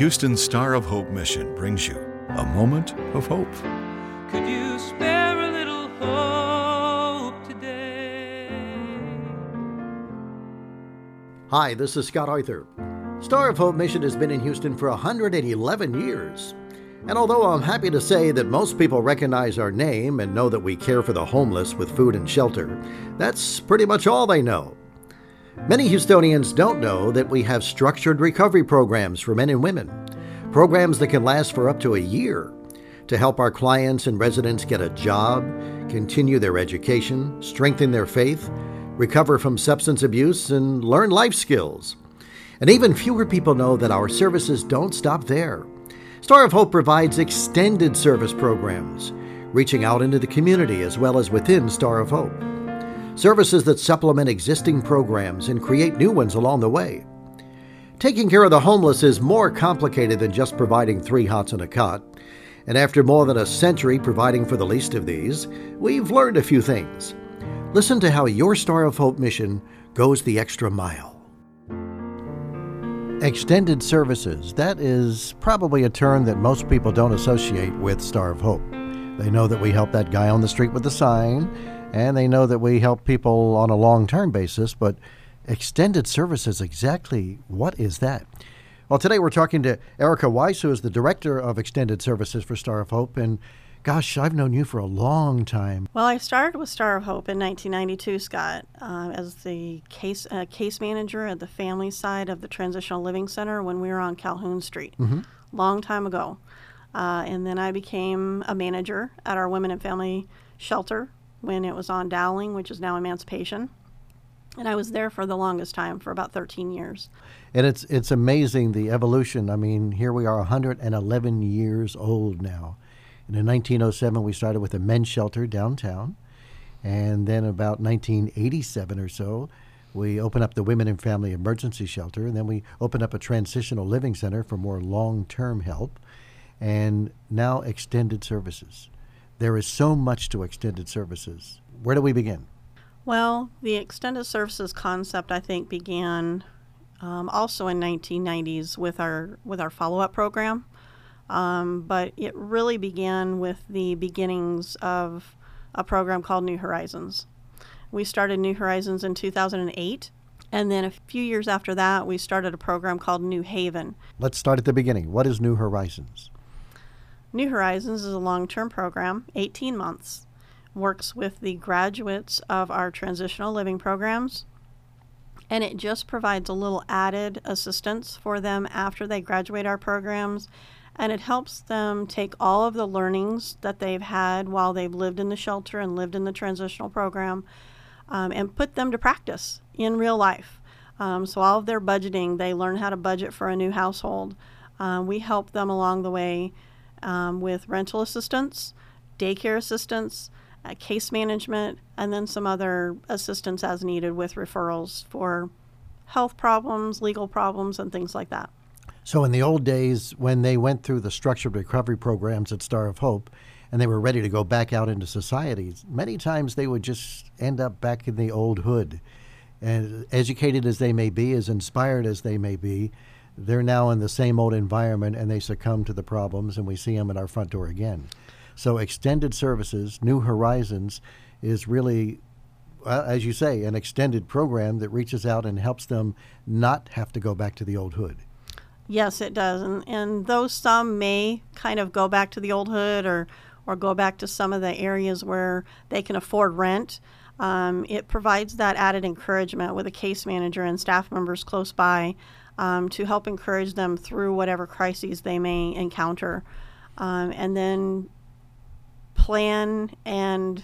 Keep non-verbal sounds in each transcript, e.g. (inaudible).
Houston Star of Hope mission brings you a moment of hope. Could you spare a little hope today? Hi, this is Scott Arthur. Star of Hope Mission has been in Houston for 111 years. And although I'm happy to say that most people recognize our name and know that we care for the homeless with food and shelter, that's pretty much all they know. Many Houstonians don't know that we have structured recovery programs for men and women, programs that can last for up to a year to help our clients and residents get a job, continue their education, strengthen their faith, recover from substance abuse, and learn life skills. And even fewer people know that our services don't stop there. Star of Hope provides extended service programs, reaching out into the community as well as within Star of Hope. Services that supplement existing programs and create new ones along the way. Taking care of the homeless is more complicated than just providing three hots and a cot. And after more than a century providing for the least of these, we've learned a few things. Listen to how your Star of Hope mission goes the extra mile. Extended services. That is probably a term that most people don't associate with Star of Hope. They know that we help that guy on the street with the sign, and they know that we help people on a long term basis, but extended services, exactly what is that? Well, today we're talking to Erica Weiss, who is the Director of Extended Services for Star of Hope, and Gosh, I've known you for a long time. Well, I started with Star of Hope in 1992, Scott, uh, as the case uh, case manager at the family side of the Transitional Living Center when we were on Calhoun Street, mm-hmm. long time ago. Uh, and then I became a manager at our Women and Family Shelter when it was on Dowling, which is now Emancipation. And I was there for the longest time, for about 13 years. And it's it's amazing the evolution. I mean, here we are 111 years old now. And in 1907, we started with a men's shelter downtown. And then about 1987 or so, we opened up the Women and Family Emergency Shelter. And then we opened up a transitional living center for more long term help. And now extended services. There is so much to extended services. Where do we begin? Well, the extended services concept, I think, began um, also in 1990s with our with our follow up program. Um, but it really began with the beginnings of a program called New Horizons. We started New Horizons in 2008. And then a few years after that, we started a program called New Haven. Let's start at the beginning. What is New Horizons? New Horizons is a long term program, 18 months, works with the graduates of our transitional living programs. And it just provides a little added assistance for them after they graduate our programs and it helps them take all of the learnings that they've had while they've lived in the shelter and lived in the transitional program um, and put them to practice in real life. Um, so, all of their budgeting, they learn how to budget for a new household. Um, we help them along the way um, with rental assistance, daycare assistance, uh, case management, and then some other assistance as needed with referrals for health problems, legal problems, and things like that. So, in the old days, when they went through the structured recovery programs at Star of Hope and they were ready to go back out into society, many times they would just end up back in the old hood. And educated as they may be, as inspired as they may be, they're now in the same old environment and they succumb to the problems, and we see them at our front door again. So, extended services, New Horizons, is really as you say, an extended program that reaches out and helps them not have to go back to the old hood. Yes, it does. And, and though some may kind of go back to the old hood or, or go back to some of the areas where they can afford rent, um, it provides that added encouragement with a case manager and staff members close by um, to help encourage them through whatever crises they may encounter. Um, and then plan and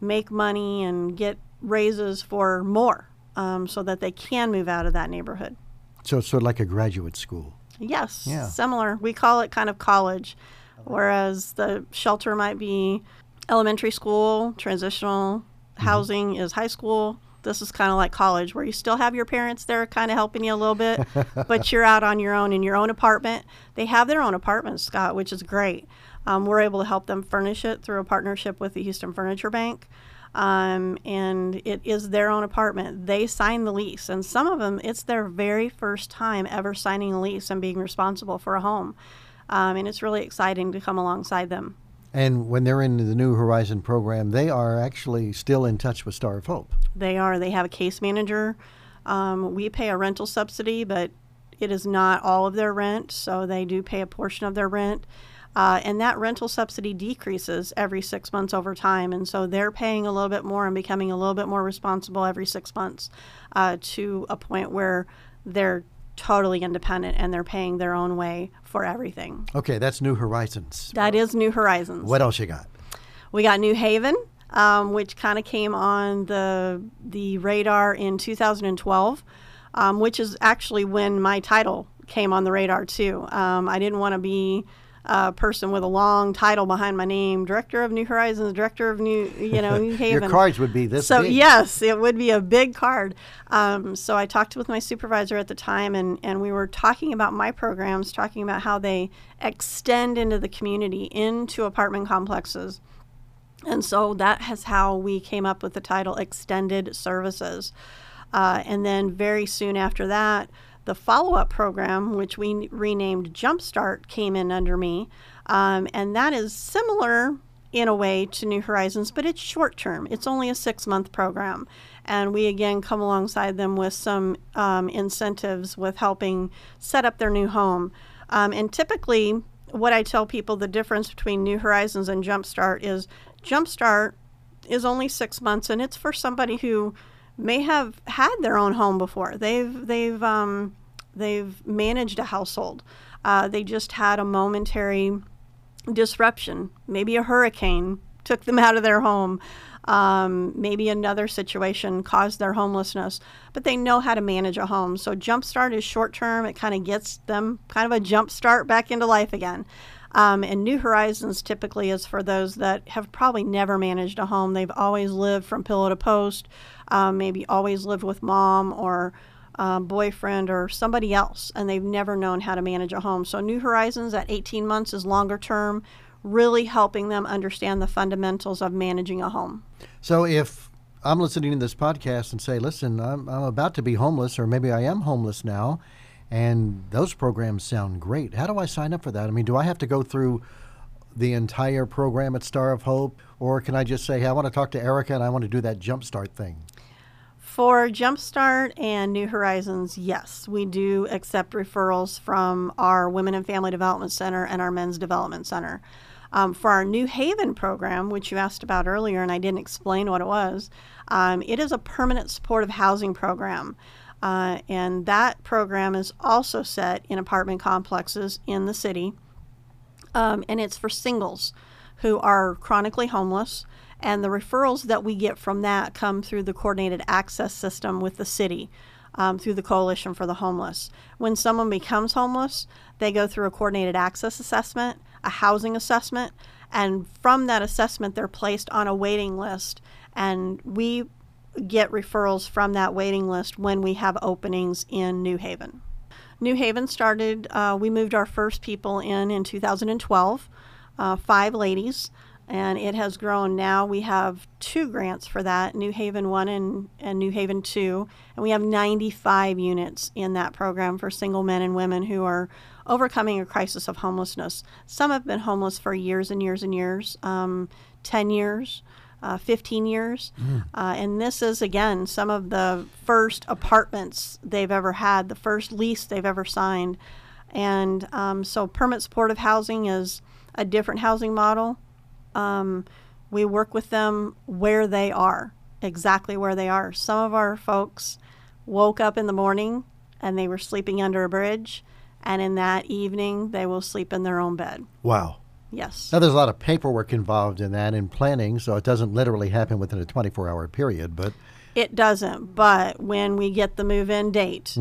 make money and get raises for more um, so that they can move out of that neighborhood. So it's sort of like a graduate school. Yes, yeah. similar. We call it kind of college, whereas the shelter might be elementary school, transitional mm-hmm. housing is high school. This is kind of like college, where you still have your parents there kind of helping you a little bit, (laughs) but you're out on your own in your own apartment. They have their own apartment, Scott, which is great. Um, we're able to help them furnish it through a partnership with the Houston Furniture Bank. Um, and it is their own apartment. They sign the lease, and some of them, it's their very first time ever signing a lease and being responsible for a home. Um, and it's really exciting to come alongside them. And when they're in the New Horizon program, they are actually still in touch with Star of Hope. They are. They have a case manager. Um, we pay a rental subsidy, but it is not all of their rent, so they do pay a portion of their rent. Uh, and that rental subsidy decreases every six months over time. And so they're paying a little bit more and becoming a little bit more responsible every six months uh, to a point where they're totally independent and they're paying their own way for everything. Okay, that's New Horizons. That is New Horizons. What else you got? We got New Haven, um, which kind of came on the the radar in 2012, um, which is actually when my title came on the radar too. Um, I didn't want to be a person with a long title behind my name, director of New Horizons, director of New, you know, New (laughs) Haven. Your cards would be this So big. yes, it would be a big card. Um, so I talked with my supervisor at the time, and and we were talking about my programs, talking about how they extend into the community, into apartment complexes. And so that is how we came up with the title Extended Services. Uh, and then very soon after that, the follow up program, which we renamed Jumpstart, came in under me. Um, and that is similar in a way to New Horizons, but it's short term. It's only a six month program. And we again come alongside them with some um, incentives with helping set up their new home. Um, and typically, what I tell people the difference between New Horizons and Jumpstart is Jumpstart is only six months, and it's for somebody who may have had their own home before. They've they've um, they've managed a household. Uh, they just had a momentary disruption. Maybe a hurricane took them (laughs) out of their home. Um, maybe another situation caused their homelessness, but they know how to manage a home. So Jumpstart is short term. It kind of gets them kind of a jump start back into life again. Um, and New Horizons typically is for those that have probably never managed a home. They've always lived from pillow to post, um, maybe always lived with mom or uh, boyfriend or somebody else, and they've never known how to manage a home. So New Horizons at 18 months is longer term, really helping them understand the fundamentals of managing a home. So if I'm listening to this podcast and say, listen, I'm, I'm about to be homeless, or maybe I am homeless now, and those programs sound great. How do I sign up for that? I mean, do I have to go through the entire program at Star of Hope, or can I just say, hey, I want to talk to Erica and I want to do that jumpstart thing? For Jumpstart and New Horizons, yes, we do accept referrals from our Women and Family Development Center and our Men's Development Center. Um, for our New Haven program, which you asked about earlier, and I didn't explain what it was, um, it is a permanent supportive housing program. Uh, and that program is also set in apartment complexes in the city. Um, and it's for singles who are chronically homeless. And the referrals that we get from that come through the coordinated access system with the city, um, through the Coalition for the Homeless. When someone becomes homeless, they go through a coordinated access assessment, a housing assessment, and from that assessment, they're placed on a waiting list. And we get referrals from that waiting list when we have openings in New Haven. New Haven started, uh, we moved our first people in in 2012, uh, five ladies, and it has grown. Now we have two grants for that New Haven 1 and, and New Haven 2, and we have 95 units in that program for single men and women who are overcoming a crisis of homelessness. Some have been homeless for years and years and years, um, 10 years uh, 15 years. Uh, and this is, again, some of the first apartments they've ever had, the first lease they've ever signed. And um, so, permanent supportive housing is a different housing model. Um, we work with them where they are, exactly where they are. Some of our folks woke up in the morning and they were sleeping under a bridge, and in that evening, they will sleep in their own bed. Wow. Yes. Now, there's a lot of paperwork involved in that and planning, so it doesn't literally happen within a 24 hour period, but It doesn't, but when we get the move in date,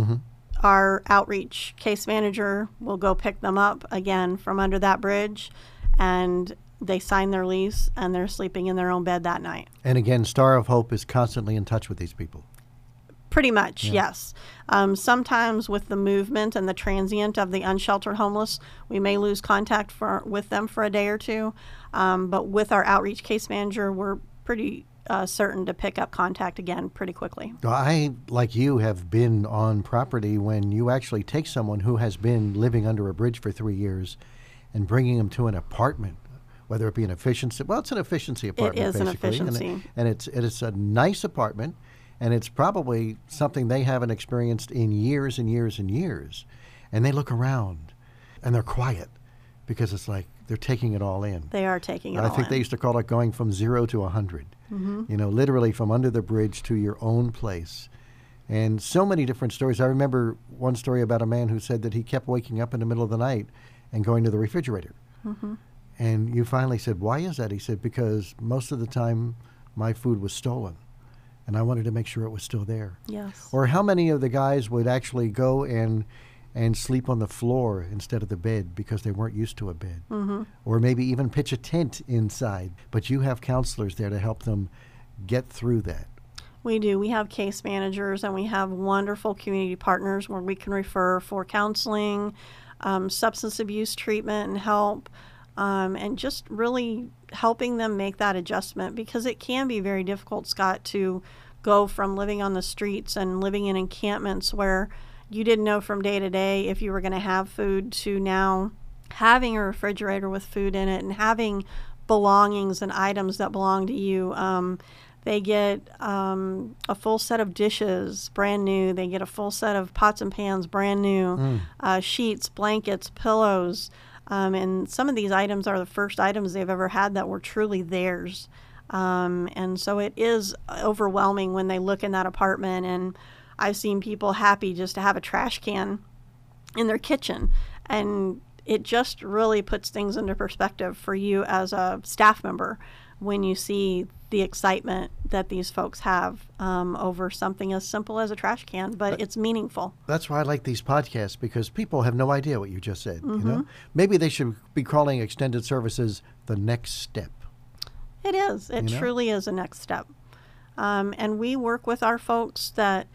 our outreach case manager will go pick them up again from under that bridge and they sign their lease and they're sleeping in their own bed that night. and again, Star of Hope is constantly in touch with these people. Pretty much, yes. Um, sometimes with the movement and the transient of the unsheltered homeless, we may lose contact for with them for a day or two. Um, but with our outreach case manager, we're pretty uh, certain to pick up contact again pretty quickly. I, like you, have been on property when you actually take someone who has been living under a bridge for three years and bringing them to an apartment, whether it be an efficiency. Well, it's an efficiency apartment. is an basically, and it- efficiency. and it's it's a nice apartment, and it's probably something they haven't experienced in years and years and years, and they look around, and they're quiet, because it's like they're taking it all in. They are taking it I think they used to call it going from zero to a 100. Mm-hmm. You know, literally from under the bridge to your own place. And so many different stories. I remember one story about a man who said that he kept waking up in the middle of the night and going to the refrigerator. Mm-hmm. And you finally said, Why is that? He said, Because most of the time my food was stolen. And I wanted to make sure it was still there. Yes. Or how many of the guys would actually go and and sleep on the floor instead of the bed because they weren't used to a bed, mm-hmm. or maybe even pitch a tent inside. But you have counselors there to help them get through that. We do. We have case managers and we have wonderful community partners where we can refer for counseling, um, substance abuse treatment, and help, um, and just really helping them make that adjustment because it can be very difficult, Scott, to go from living on the streets and living in encampments where you didn't know from day to day if you were going to have food to now having a refrigerator with food in it and having belongings and items that belong to you. Um, they get um, a full set of dishes, brand new. They get a full set of pots and pans, brand new. Uh, sheets, blankets, pillows. Um, and some of these items are the first items they've ever had that were truly theirs. Um, and so it is overwhelming when they look in that apartment. And I've seen people happy just to have a trash can in their kitchen. And it just really puts things into perspective for you as a staff member when you see the excitement that these folks have um, over something as simple as a trash can, but it's meaningful. That's why I like these podcasts because people have no idea what you just said. You Mm-hmm. know, maybe they should be calling extended services the next step. It is. It You know? truly is a next step. Um, and we work with our folks that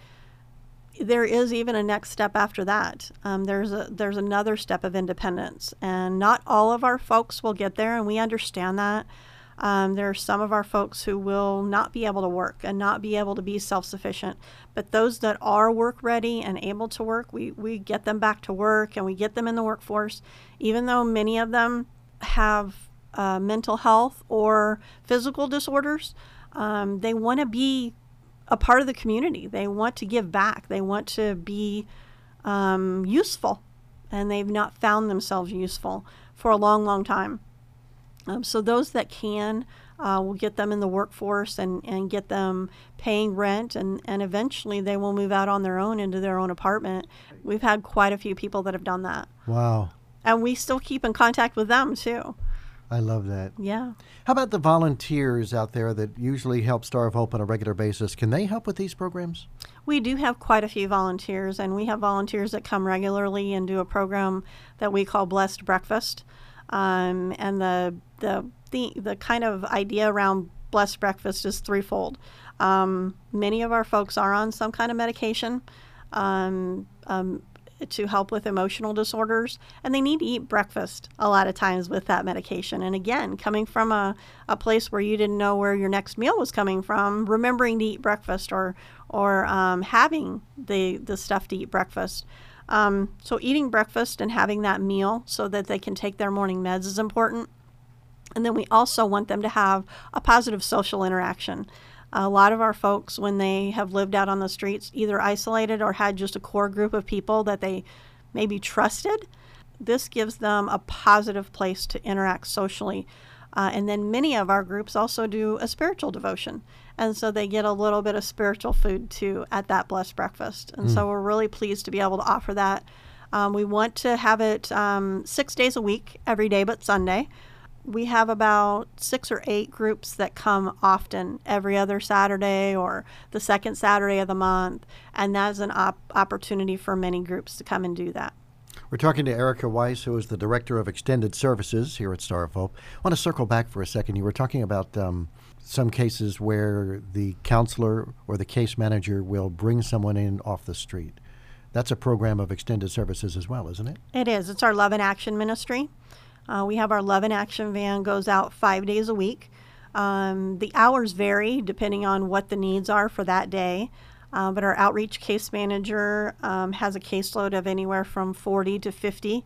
there is even a next step after that. Um, there's a there's another step of independence, and not all of our folks will get there, and we understand that. Um, there are some of our folks who will not be able to work and not be able to be self sufficient. But those that are work ready and able to work, we, we get them back to work and we get them in the workforce, even though many of them have uh, mental health or physical disorders. Um, they want to be a part of the community. They want to give back. They want to be um, useful, and they've not found themselves useful for a long, long time. Um, so those that can, uh, will get them in the workforce and, and get them paying rent, and, and eventually they will move out on their own into their own apartment. We've had quite a few people that have done that, Wow, and we still keep in contact with them too. I love that. Yeah. How about the volunteers out there that usually help Star of Hope on a regular basis? Can they help with these programs? We do have quite a few volunteers, and we have volunteers that come regularly and do a program that we call Blessed Breakfast. Um, and the, the the the kind of idea around Blessed Breakfast is threefold. Um, many of our folks are on some kind of medication um, um, to help with emotional disorders, and they need to eat breakfast a lot of times with that medication. And again, coming from a, a place where you didn't know where your next meal was coming from, remembering to eat breakfast or or um, having the the stuff to eat breakfast. Um, so eating breakfast and having that meal so that they can take their morning meds is important. And then we also want them to have a positive social interaction. A lot of our folks, when they have lived out on the streets, either isolated or had just a core group of people that they maybe trusted, this gives them a positive place to interact socially. Uh, and then many of our groups also do a spiritual devotion. And so they get a little bit of spiritual food too at that blessed breakfast. And so we're really pleased to be able to offer that. Um, we want to have it um, six days a week, every day but Sunday. We have about six or eight groups that come often, every other Saturday or the second Saturday of the month. And that's an op- opportunity for many groups to come and do that. We're talking to Erica Weiss, who is the Director of Extended Services here at Star of Hope. I want to circle back for a second. You were talking about um, some cases where the counselor or the case manager will bring someone in off the street. That's a program of extended services as well, isn't it? It is. It's our Love and Action ministry. Uh, we have our Love and Action van goes out five days a week. Um, the hours vary depending on what the needs are for that day. Uh, but our outreach case manager um, has a caseload of anywhere from 40 to 50,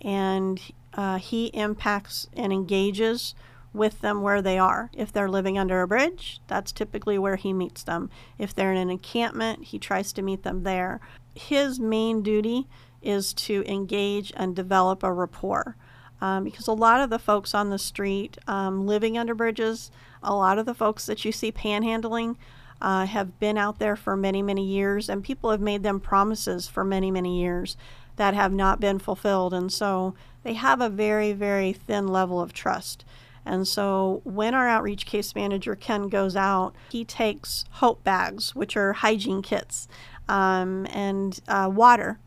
and uh, he impacts and engages with them where they are. If they're living under a bridge, that's typically where he meets them. If they're in an encampment, he tries to meet them there. His main duty is to engage and develop a rapport. Um, because a lot of the folks on the street um, living under bridges, a lot of the folks that you see panhandling, uh, have been out there for many, many years, and people have made them promises for many, many years that have not been fulfilled. And so they have a very, very thin level of trust. And so when our outreach case manager, Ken, goes out, he takes hope bags, which are hygiene kits, um, and uh, water.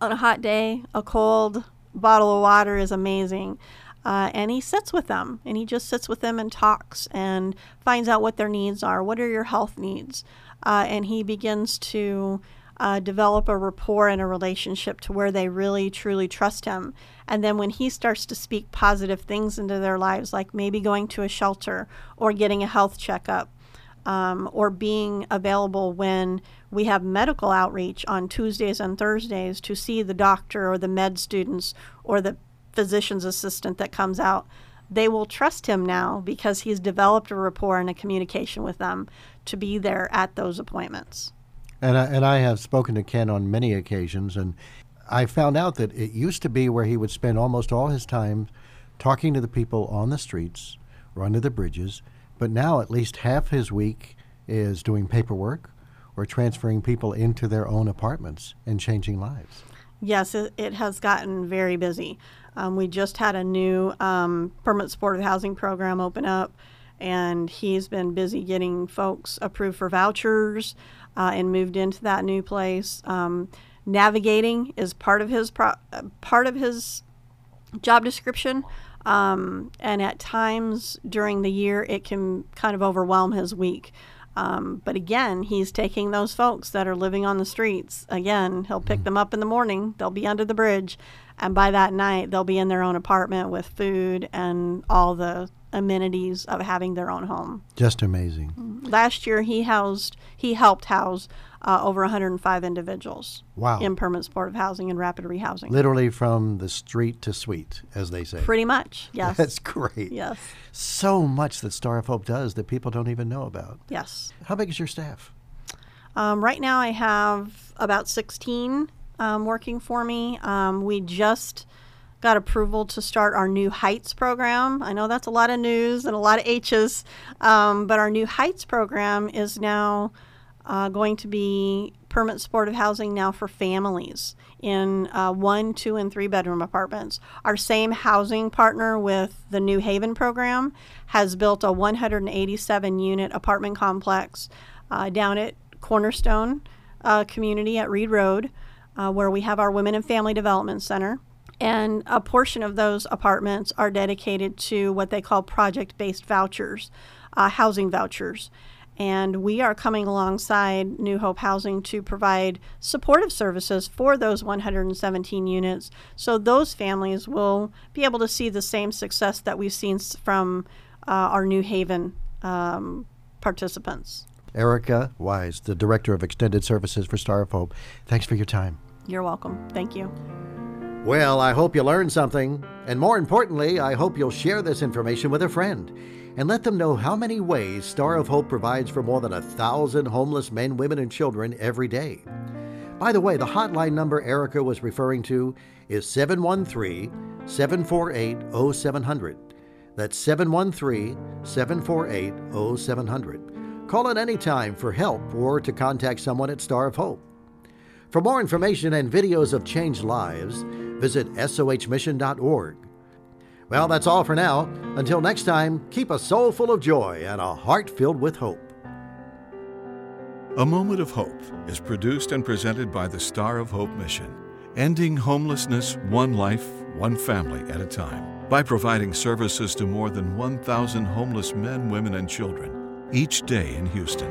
On a hot day, a cold bottle of water is amazing. Uh, and he sits with them and he just sits with them and talks and finds out what their needs are. What are your health needs? Uh, and he begins to uh, develop a rapport and a relationship to where they really truly trust him. And then when he starts to speak positive things into their lives, like maybe going to a shelter or getting a health checkup, um, or being available when we have medical outreach on Tuesdays and Thursdays to see the doctor or the med students or the physician's assistant that comes out, they will trust him now because he's developed a rapport and a communication with them to be there at those appointments. And I, and I have spoken to Ken on many occasions, and I found out that it used to be where he would spend almost all his time talking to the people on the streets or under the bridges, but now at least half his week is doing paperwork or transferring people into their own apartments and changing lives. Yes, it, has gotten very busy. Um, we just had a new um, permanent supportive housing program open up, and he's been busy getting folks approved for vouchers uh, and moved into that new place. Um, navigating is part of his pro- uh, part of his job description, um, and at times during the year it can kind of overwhelm his week. Um, but again, he's taking those folks that are living on the streets. Again, he'll pick them up in the morning. They'll be under the bridge, and by that night, they'll be in their own apartment with food and all the amenities of having their own home. Just amazing. Last year, he housed, he helped house uh, over 105 individuals Wow. in permanent supportive housing and rapid rehousing. Literally from the street to suite, as they say. Pretty much, (laughs) yes. That's great. yes, So much that Star of Hope does that people don't even know about. yes. How big is your staff? Um, right now, I have about 16 um, working for me. Um, we just got approval to start our new Heights program. I know that's a lot of news and a lot of H's, um, but our new Heights program is now uh, going to be permanent supportive housing now for families in uh, one, two, and three bedroom apartments. Our same housing partner with the New Haven program has built a 187 unit apartment complex uh, down at Cornerstone uh, Community at Reed Road, uh, where we have our Women and Family Development Center. And a portion of those apartments are dedicated to what they call project based vouchers, uh, housing vouchers. And we are coming alongside New Hope Housing to provide supportive services for those 117 units. So those families will be able to see the same success that we've seen from uh, our New Haven um, participants. Erica Weiss, the Director of Extended Services for Star of Hope. Thanks for your time. You're welcome. Thank you. Well, I hope you learned something. And more importantly, I hope you'll share this information with a friend and let them know how many ways Star of Hope provides for more than a thousand homeless men, women, and children every day. By the way, the hotline number Erica was referring to is 713 748 0700. That's 713 748 0700. Call at any time for help or to contact someone at Star of Hope. For more information and videos of changed lives, visit sohmission.org. Well, that's all for now. Until next time, keep a soul full of joy and a heart filled with hope. A Moment of Hope is produced and presented by the Star of Hope mission, ending homelessness one life, one family at a time, by providing services to more than 1,000 homeless men, women, and children each day in Houston.